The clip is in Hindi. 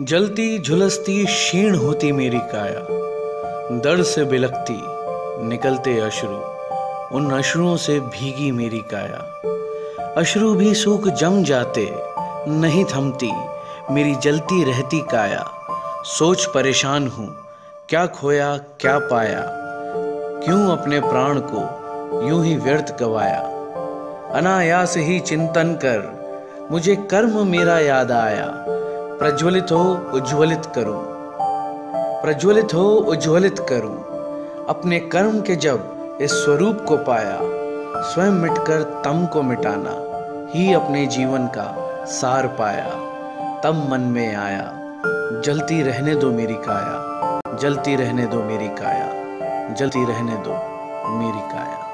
जलती झुलसती क्षीण होती मेरी काया। दर्द से बिलकती निकलते अश्रु, उन अश्रुओं से भीगी मेरी काया। अश्रु भी सूख जम जाते, नहीं थमती, मेरी जलती रहती काया। सोच परेशान हूँ, क्या खोया, क्या पाया? क्यों अपने प्राण को यूँ ही व्यर्थ गवाया? अनायास ही चिंतन कर, मुझे कर्म मेरा याद आया। प्रज्वलित हो, उज्ज्वलित करूँ। प्रज्वलित हो, उज्ज्वलित करूँ। अपने कर्म के जब इस स्वरूप को पाया, स्वयं मिटकर तम को मिटाना, ही अपने जीवन का सार पाया। तब मन में आया, जलती रहने दो मेरी काया, जलती रहने दो मेरी काया, जलती रहने दो मेरी काया।